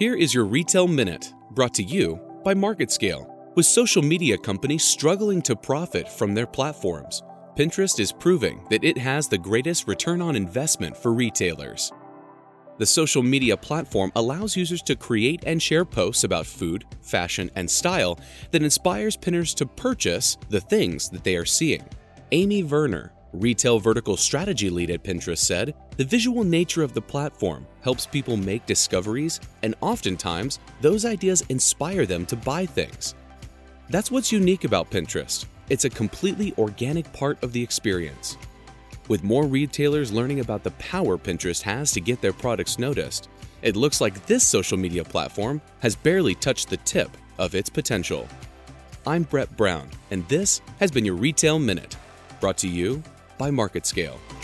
Here is your Retail Minute, brought to you by MarketScale. With social media companies struggling to profit from their platforms, Pinterest is proving that it has the greatest return on investment for retailers. The social media platform allows users to create and share posts about food, fashion, and style that inspires pinners to purchase the things that they are seeing. Amy Werner, retail vertical strategy lead at Pinterest, said the visual nature of the platform helps people make discoveries, and oftentimes, those ideas inspire them to buy things. That's what's unique about Pinterest. It's a completely organic part of the experience. With more retailers learning about the power Pinterest has to get their products noticed, it looks like this social media platform has barely touched the tip of its potential. I'm Brett Brown, and this has been your Retail Minute, brought to you by MarketScale.